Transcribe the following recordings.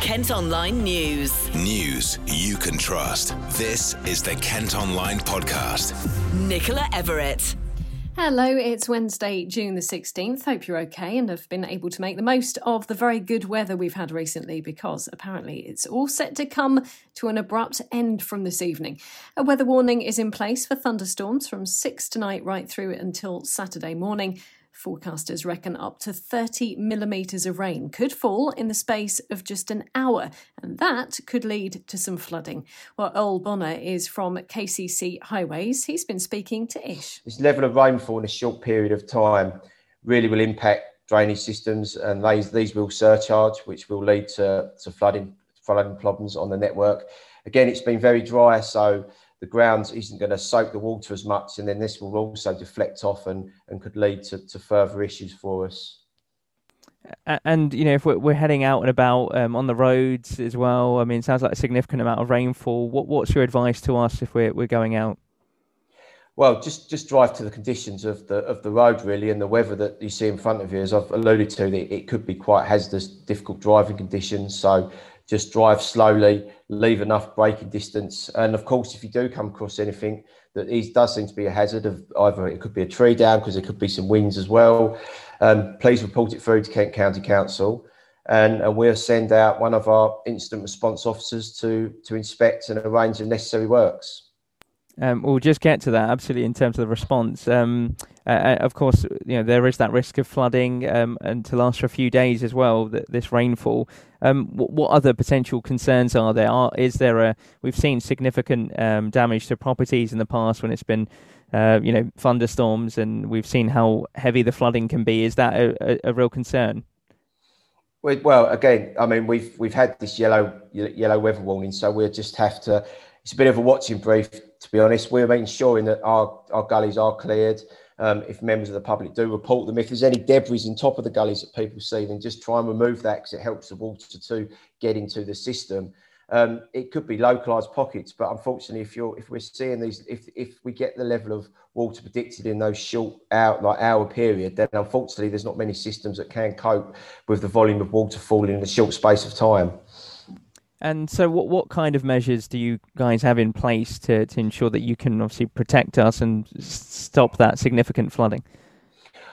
Kent Online News. News you can trust. This is the Kent Online Podcast. Nicola Everett. Hello, it's Wednesday, June the 16th. Hope you're okay and have been able to make the most of the very good weather we've had recently because apparently it's all set to come to an abrupt end from this evening. A weather warning is in place for thunderstorms from 6 tonight right through until Saturday morning. Forecasters reckon up to 30 millimetres of rain could fall in the space of just an hour, and that could lead to some flooding. Well, Earl Bourner is from KCC Highways. He's been speaking to Ish. This level of rainfall in a short period of time really will impact drainage systems, and these, these will surcharge, which will lead to, to flooding, flooding problems on the network. Again, it's been very dry, so the ground isn't going to soak the water as much, and then this will also deflect off and, and could lead to, to further issues for us. And you know, if we're, we're heading out and about um, on the roads as well, I mean, it sounds like a significant amount of rainfall. What what's your advice to us if we're we're going out? Well, just just drive to the conditions of the of the road really, and the weather that you see in front of you. As I've alluded to, it, it could be quite hazardous, difficult driving conditions. So just drive slowly, leave enough braking distance. And of course, if you do come across anything that is, does seem to be a hazard of either it could be a tree down because there could be some winds as well, um, please report it through to Kent County Council. And, and we'll send out one of our incident response officers to, to inspect and arrange the necessary works. Um, we'll just get to that absolutely in terms of the response. Um, uh, uh, of course, you know there is that risk of flooding um, and to last for a few days as well. this rainfall. Um, what, what, other potential concerns are there? Are, is there a? We've seen significant um, damage to properties in the past when it's been, uh, you know, thunderstorms, and we've seen how heavy the flooding can be. Is that a, a, a real concern? Well, again, I mean, we've we've had this yellow yellow weather warning, so we'll just have to. It's a bit of a watching brief to be honest. We're ensuring that our, our gullies are cleared. Um, if members of the public do report them, if there's any debris in top of the gullies that people see, then just try and remove that because it helps the water to get into the system. Um, it could be localized pockets, but unfortunately, if you're if we're seeing these, if if we get the level of water predicted in those short out like hour period, then unfortunately, there's not many systems that can cope with the volume of water falling in a short space of time. And so, what what kind of measures do you guys have in place to, to ensure that you can obviously protect us and stop that significant flooding?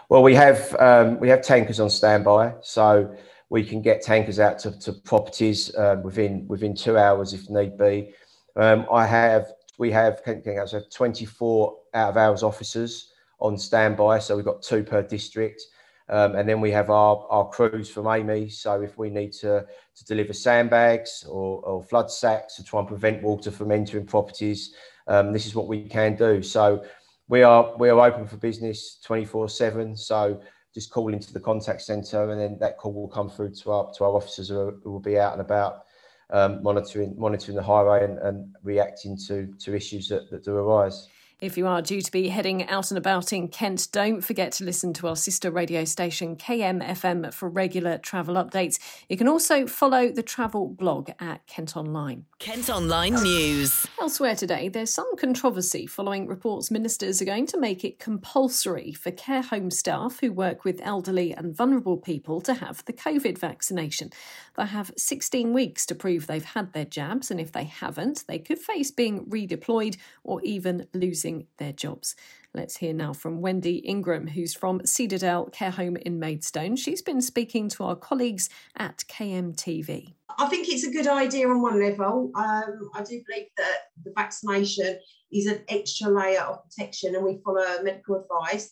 Well, we have um, we have tankers on standby, so we can get tankers out to, to properties uh, within within two hours if need be. Um, I have we have have 24 out of hours officers on standby, so we've got two per district. Um, and then we have our, our crews from Amey. So if we need to, to deliver sandbags or, or flood sacks to try and prevent water from entering properties, um, this is what we can do. So we are we are open for business 24 7. So just call into the contact centre and then that call will come through to our to our officers who, who will be out and about um, monitoring monitoring the highway and, and reacting to to issues that, that do arise. If you are due to be heading out and about in Kent, don't forget to listen to our sister radio station KMFM for regular travel updates. You can also follow the travel blog at Kent Online. Kent Online News. Elsewhere today, there's some controversy following reports ministers are going to make it compulsory for care home staff who work with elderly and vulnerable people to have the COVID vaccination. They have 16 weeks to prove they've had their jabs, and if they haven't, they could face being redeployed or even losing losing their jobs. Let's hear now from Wendy Ingram, who's from Cedardale Care Home in Maidstone. She's been speaking to our colleagues at KMTV. I think it's a good idea on one level. Um, I do believe that the vaccination is an extra layer of protection and we follow medical advice.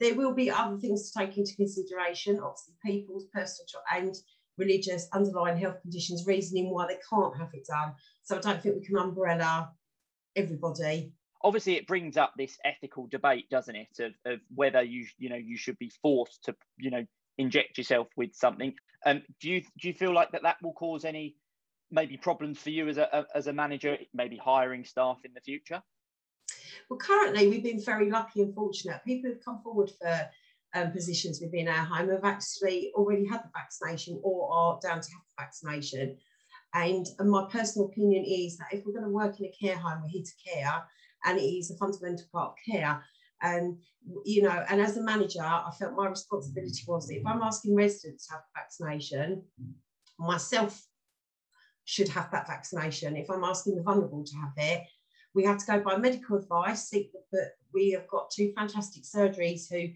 There will be other things to take into consideration, obviously, people's personal and religious underlying health conditions, reasoning why they can't have it done. So I don't think we can umbrella everybody obviously it brings up this ethical debate doesn't it of, of whether you you know you should be forced to you know inject yourself with something. Um do you do you feel like that that will cause any maybe problems for you as a as a manager maybe hiring staff in the future? Well currently we've been very lucky and fortunate. People have come forward for um, positions within our home have actually already had the vaccination or are down to have the vaccination. And, and my personal opinion is that if we're going to work in a care home we're here to care and it is a fundamental part of care. And um, you know, and as a manager, I felt my responsibility mm. was that if I'm asking residents to have vaccination, myself should have that vaccination. If I'm asking the vulnerable to have it, we have to go by medical advice. But we have got two fantastic surgeries who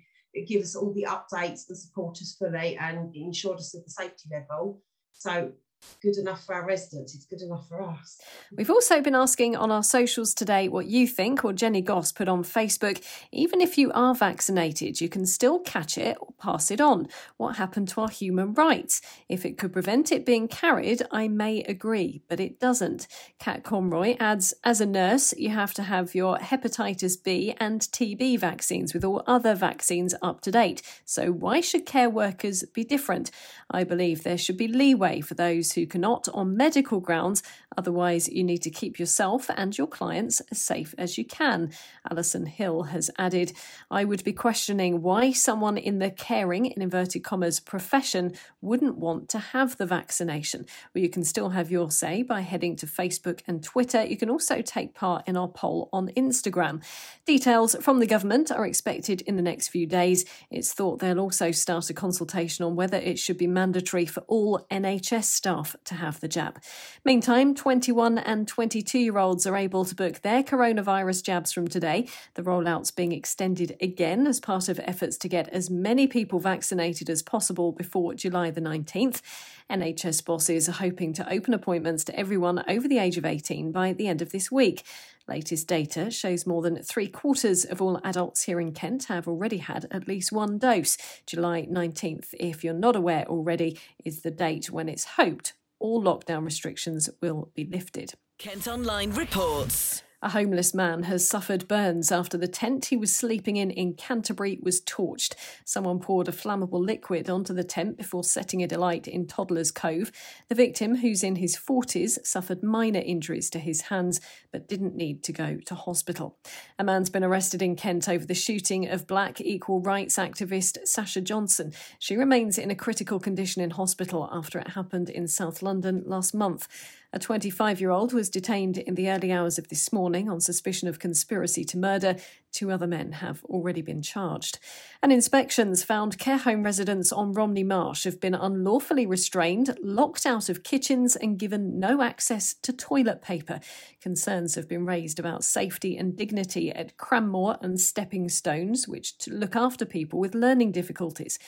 give us all the updates and support us fully and ensure us of the safety level. So good enough for our residents, it's good enough for us. We've also been asking on our socials today what you think, or Jenny Goss put on Facebook. Even if you are vaccinated, you can still catch it or pass it on. What happened to our human rights? If it could prevent it being carried, I may agree, but it doesn't. Kat Conroy adds As a nurse, you have to have your hepatitis B and TB vaccines with all other vaccines up to date. So why should care workers be different? I believe there should be leeway for those those who cannot on medical grounds. Otherwise, you need to keep yourself and your clients as safe as you can. Alison Hill has added, I would be questioning why someone in the caring, in inverted commas, profession wouldn't want to have the vaccination. Well, you can still have your say by heading to Facebook and Twitter. You can also take part in our poll on Instagram. Details from the government are expected in the next few days. It's thought they'll also start a consultation on whether it should be mandatory for all NHS staff staff to have the jab. Meantime, 21 and 22 year olds are able to book their coronavirus jabs from today. The rollout's being extended again as part of efforts to get as many people vaccinated as possible before July the 19th. NHS bosses are hoping to open appointments to everyone over the age of 18 by the end of this week. Latest data shows more than three quarters of all adults here in Kent have already had at least one dose. July 19th, if you're not aware already, is the date when it's hoped all lockdown restrictions will be lifted. Kent Online reports. A homeless man has suffered burns after the tent he was sleeping in in Canterbury was torched. Someone poured a flammable liquid onto the tent before setting it alight in Toddler's Cove. The victim, who's in his 40s, suffered minor injuries to his hands but didn't need to go to hospital. A man's been arrested in Kent over the shooting of black equal rights activist Sasha Johnson. She remains in a critical condition in hospital after it happened in South London last month. A 25 year old was detained in the early hours of this morning on suspicion of conspiracy to murder. Two other men have already been charged. And inspections found care home residents on Romney Marsh have been unlawfully restrained, locked out of kitchens, and given no access to toilet paper. Concerns have been raised about safety and dignity at Cranmore and Stepping Stones, which look after people with learning difficulties.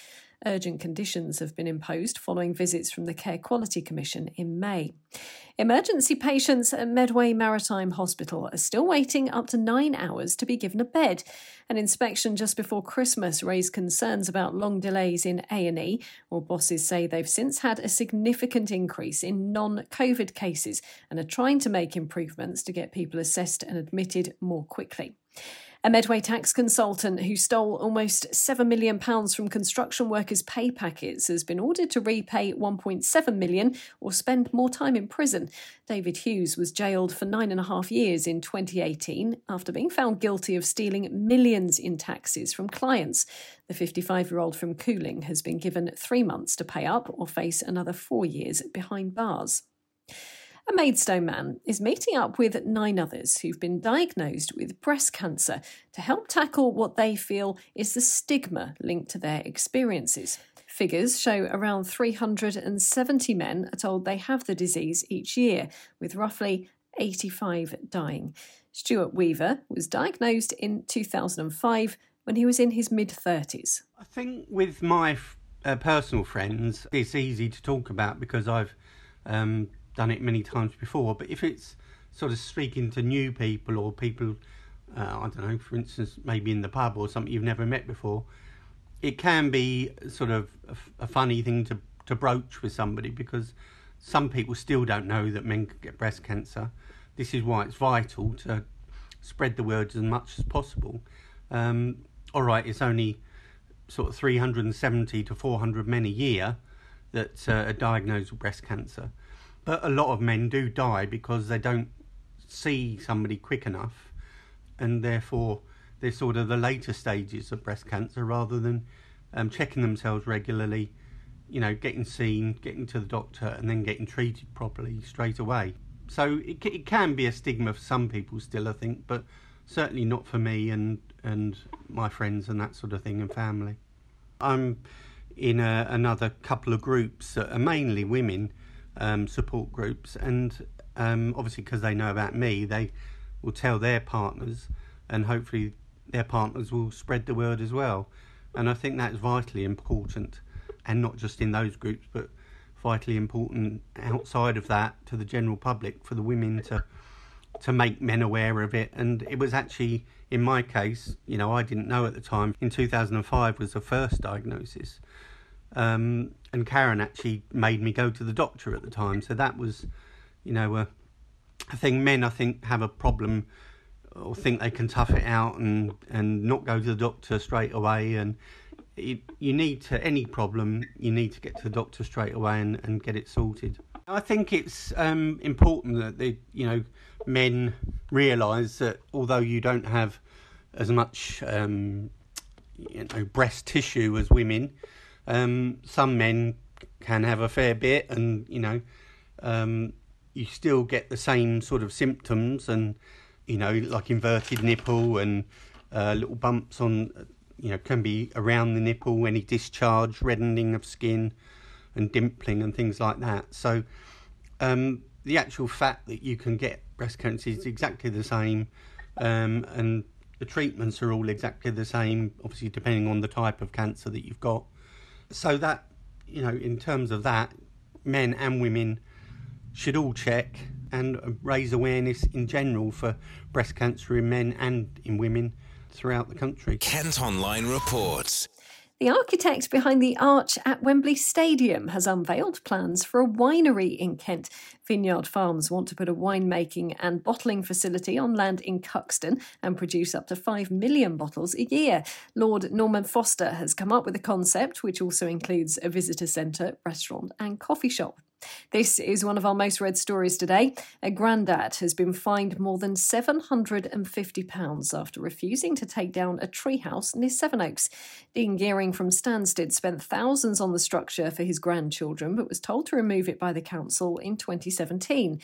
Urgent conditions have been imposed following visits from the Care Quality Commission in May. Emergency patients at Medway Maritime Hospital are still waiting up to nine hours to be given a bed. An inspection just before Christmas raised concerns about long delays in A&E, while bosses say they've since had a significant increase in non-COVID cases and are trying to make improvements to get people assessed and admitted more quickly. A Medway tax consultant who stole almost £7 million from construction workers' pay packets has been ordered to repay £1.7 million or spend more time in prison. David Hughes was jailed for nine and a half years in 2018 after being found guilty of stealing millions in taxes from clients. The 55 year old from Cooling has been given three months to pay up or face another four years behind bars. A Maidstone man is meeting up with nine others who've been diagnosed with breast cancer to help tackle what they feel is the stigma linked to their experiences. Figures show around 370 men are told they have the disease each year, with roughly 85 dying. Stuart Weaver was diagnosed in 2005 when he was in his mid 30s. I think with my uh, personal friends, it's easy to talk about because I've um, done it many times before. But if it's sort of speaking to new people or people, uh, I don't know, for instance, maybe in the pub or something you've never met before, it can be sort of a, a funny thing to, to broach with somebody because some people still don't know that men get breast cancer. This is why it's vital to spread the word as much as possible. Um, all right, it's only sort of 370 to 400 men a year that uh, are diagnosed with breast cancer. But a lot of men do die because they don't see somebody quick enough, and therefore they're sort of the later stages of breast cancer rather than um, checking themselves regularly, you know, getting seen, getting to the doctor, and then getting treated properly straight away. So it, it can be a stigma for some people still, I think, but certainly not for me and and my friends and that sort of thing and family. I'm in a, another couple of groups that are mainly women um, support groups, and um, obviously because they know about me, they will tell their partners, and hopefully their partners will spread the word as well. And I think that's vitally important, and not just in those groups, but vitally important outside of that to the general public for the women to to make men aware of it. And it was actually in my case, you know, I didn't know at the time. In 2005 was the first diagnosis. Um, and Karen actually made me go to the doctor at the time. So that was, you know, a, a thing men, I think, have a problem or think they can tough it out and, and not go to the doctor straight away. And it, you need to, any problem, you need to get to the doctor straight away and, and get it sorted. I think it's um, important that the, you know, men realise that although you don't have as much um, you know breast tissue as women, um, some men can have a fair bit, and you know um, you still get the same sort of symptoms, and you know like inverted nipple and uh, little bumps on you know can be around the nipple, any discharge, reddening of skin, and dimpling and things like that. So um, the actual fact that you can get breast cancer is exactly the same, um, and the treatments are all exactly the same, obviously depending on the type of cancer that you've got. So that you know, in terms of that, men and women should all check and raise awareness in general for breast cancer in men and in women throughout the country. Kent Online reports. The architect behind the arch at Wembley Stadium has unveiled plans for a winery in Kent. Vineyard Farms want to put a winemaking and bottling facility on land in Cuxton and produce up to 5 million bottles a year. Lord Norman Foster has come up with a concept which also includes a visitor centre, restaurant, and coffee shop. This is one of our most read stories today. A grandad has been fined more than £750 after refusing to take down a treehouse near Sevenoaks. Dean Gearing from Stansted spent thousands on the structure for his grandchildren, but was told to remove it by the council in 2017.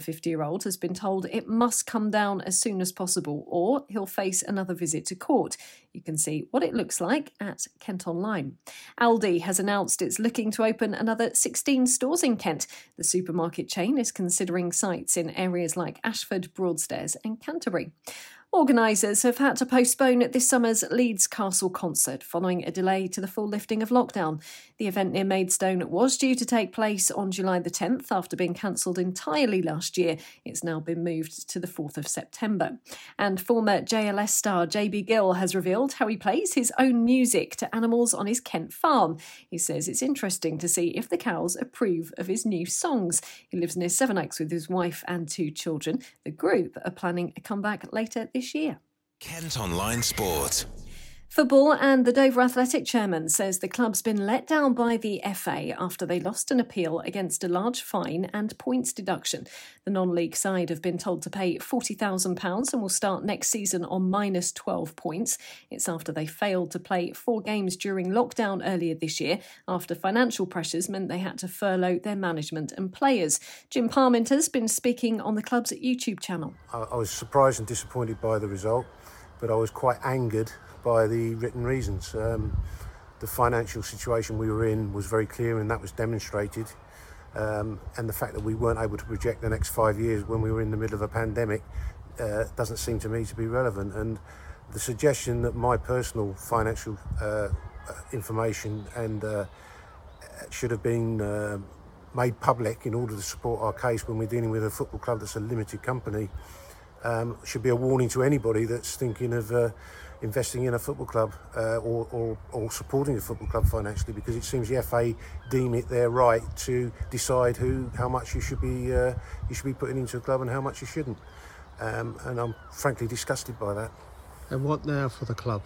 The 50 year old has been told it must come down as soon as possible or he'll face another visit to court. You can see what it looks like at Kent Online. Aldi has announced it's looking to open another 16 stores in Kent. The supermarket chain is considering sites in areas like Ashford, Broadstairs, and Canterbury. Organisers have had to postpone this summer's Leeds Castle concert following a delay to the full lifting of lockdown. The event near Maidstone was due to take place on July the 10th after being cancelled entirely last year. It's now been moved to the 4th of September. And former JLS star JB Gill has revealed how he plays his own music to animals on his Kent farm. He says it's interesting to see if the cows approve of his new songs. He lives near Sevenoaks with his wife and two children. The group are planning a comeback later this this year. Kent Online Sport. Football and the Dover Athletic chairman says the club's been let down by the FA after they lost an appeal against a large fine and points deduction. The non league side have been told to pay £40,000 and will start next season on minus 12 points. It's after they failed to play four games during lockdown earlier this year after financial pressures meant they had to furlough their management and players. Jim Parmenter's been speaking on the club's YouTube channel. I was surprised and disappointed by the result, but I was quite angered by the written reasons. Um, the financial situation we were in was very clear, and that was demonstrated. Um, and the fact that we weren't able to project the next five years when we were in the middle of a pandemic uh, doesn't seem to me to be relevant. And the suggestion that my personal financial uh, uh information and uh, should have been uh, made public in order to support our case when we're dealing with a football club that's a limited company um, should be a warning to anybody that's thinking of uh, investing in a football club uh, or, or, or, supporting a football club financially because it seems the FA deem it their right to decide who how much you should be uh, you should be putting into a club and how much you shouldn't um, and I'm frankly disgusted by that and what now for the club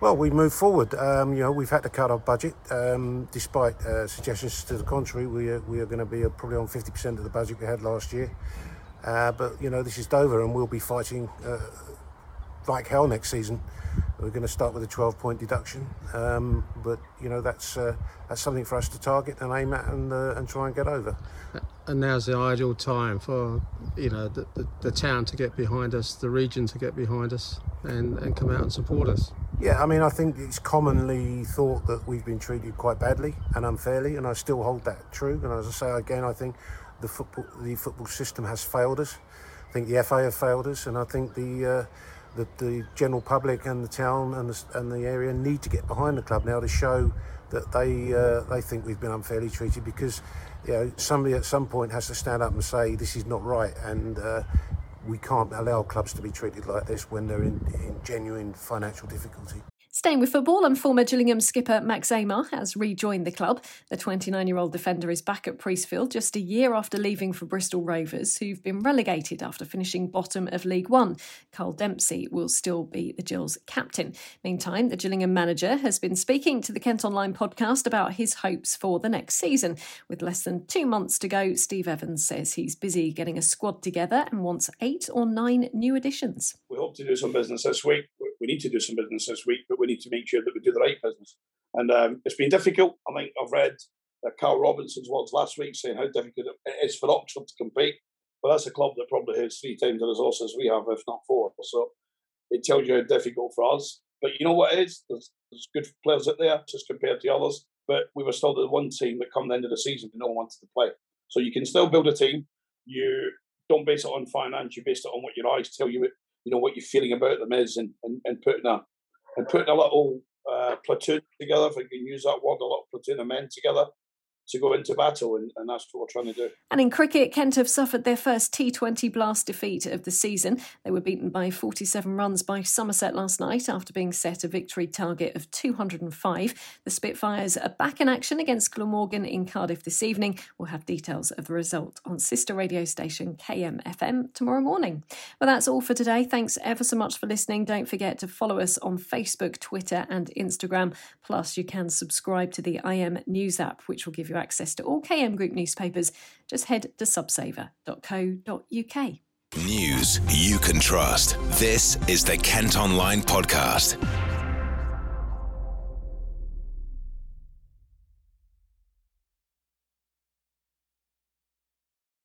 well, we move forward. Um, you know, we've had to cut our budget, um, despite uh, suggestions to the contrary. We are, we are going to be probably on 50% of the budget we had last year. Uh, but you know, this is Dover, and we'll be fighting uh, like hell next season we're going to start with a 12 point deduction. Um, but, you know, that's uh, that's something for us to target and aim at and, uh, and try and get over. And now's the ideal time for, you know, the, the, the, town to get behind us, the region to get behind us and, and come out and support us. Yeah, I mean, I think it's commonly thought that we've been treated quite badly and unfairly, and I still hold that true. And as I say again, I think the football the football system has failed us. I think the FA have failed us, and I think the uh, the, the general public and the town and the, and the area need to get behind the club now to show that they uh, they think we've been unfairly treated because you know somebody at some point has to stand up and say this is not right and uh, we can't allow clubs to be treated like this when they're in, in genuine financial difficulty. Staying with football, and former Gillingham skipper Max Ehmer has rejoined the club. The 29 year old defender is back at Priestfield just a year after leaving for Bristol Rovers, who've been relegated after finishing bottom of League One. Carl Dempsey will still be the Gills captain. Meantime, the Gillingham manager has been speaking to the Kent Online podcast about his hopes for the next season. With less than two months to go, Steve Evans says he's busy getting a squad together and wants eight or nine new additions. We hope to do some business this week we need to do some business this week, but we need to make sure that we do the right business. And um, it's been difficult. I think I've read that Karl Robinson's words last week saying how difficult it is for Oxford to compete. But that's a club that probably has three times the resources we have, if not four. So it tells you how difficult for us. But you know what it is? There's, there's good players out there just compared to others. But we were still the one team that come the end of the season no one wanted to play. So you can still build a team. You don't base it on finance. You base it on what your eyes tell you you know what you're feeling about them is, and, and, and putting a and putting a little uh, platoon together, if I can use that word, a little platoon of men together to go into battle, and, and, that's what we're trying to do. And in cricket, Kent have suffered their first T20 blast defeat of the season. They were beaten by 47 runs by Somerset last night after being set a victory target of 205. The Spitfires are back in action against Glamorgan in Cardiff this evening. We'll have details of the result on sister radio station KMFM tomorrow morning. Well, that's all for today. Thanks ever so much for listening. Don't forget to follow us on Facebook, Twitter, and Instagram. Plus, you can subscribe to the IM News app, which will give you access to all KM Group newspapers, just head to subsaver.co.uk. News you can trust. This is the Kent Online Podcast.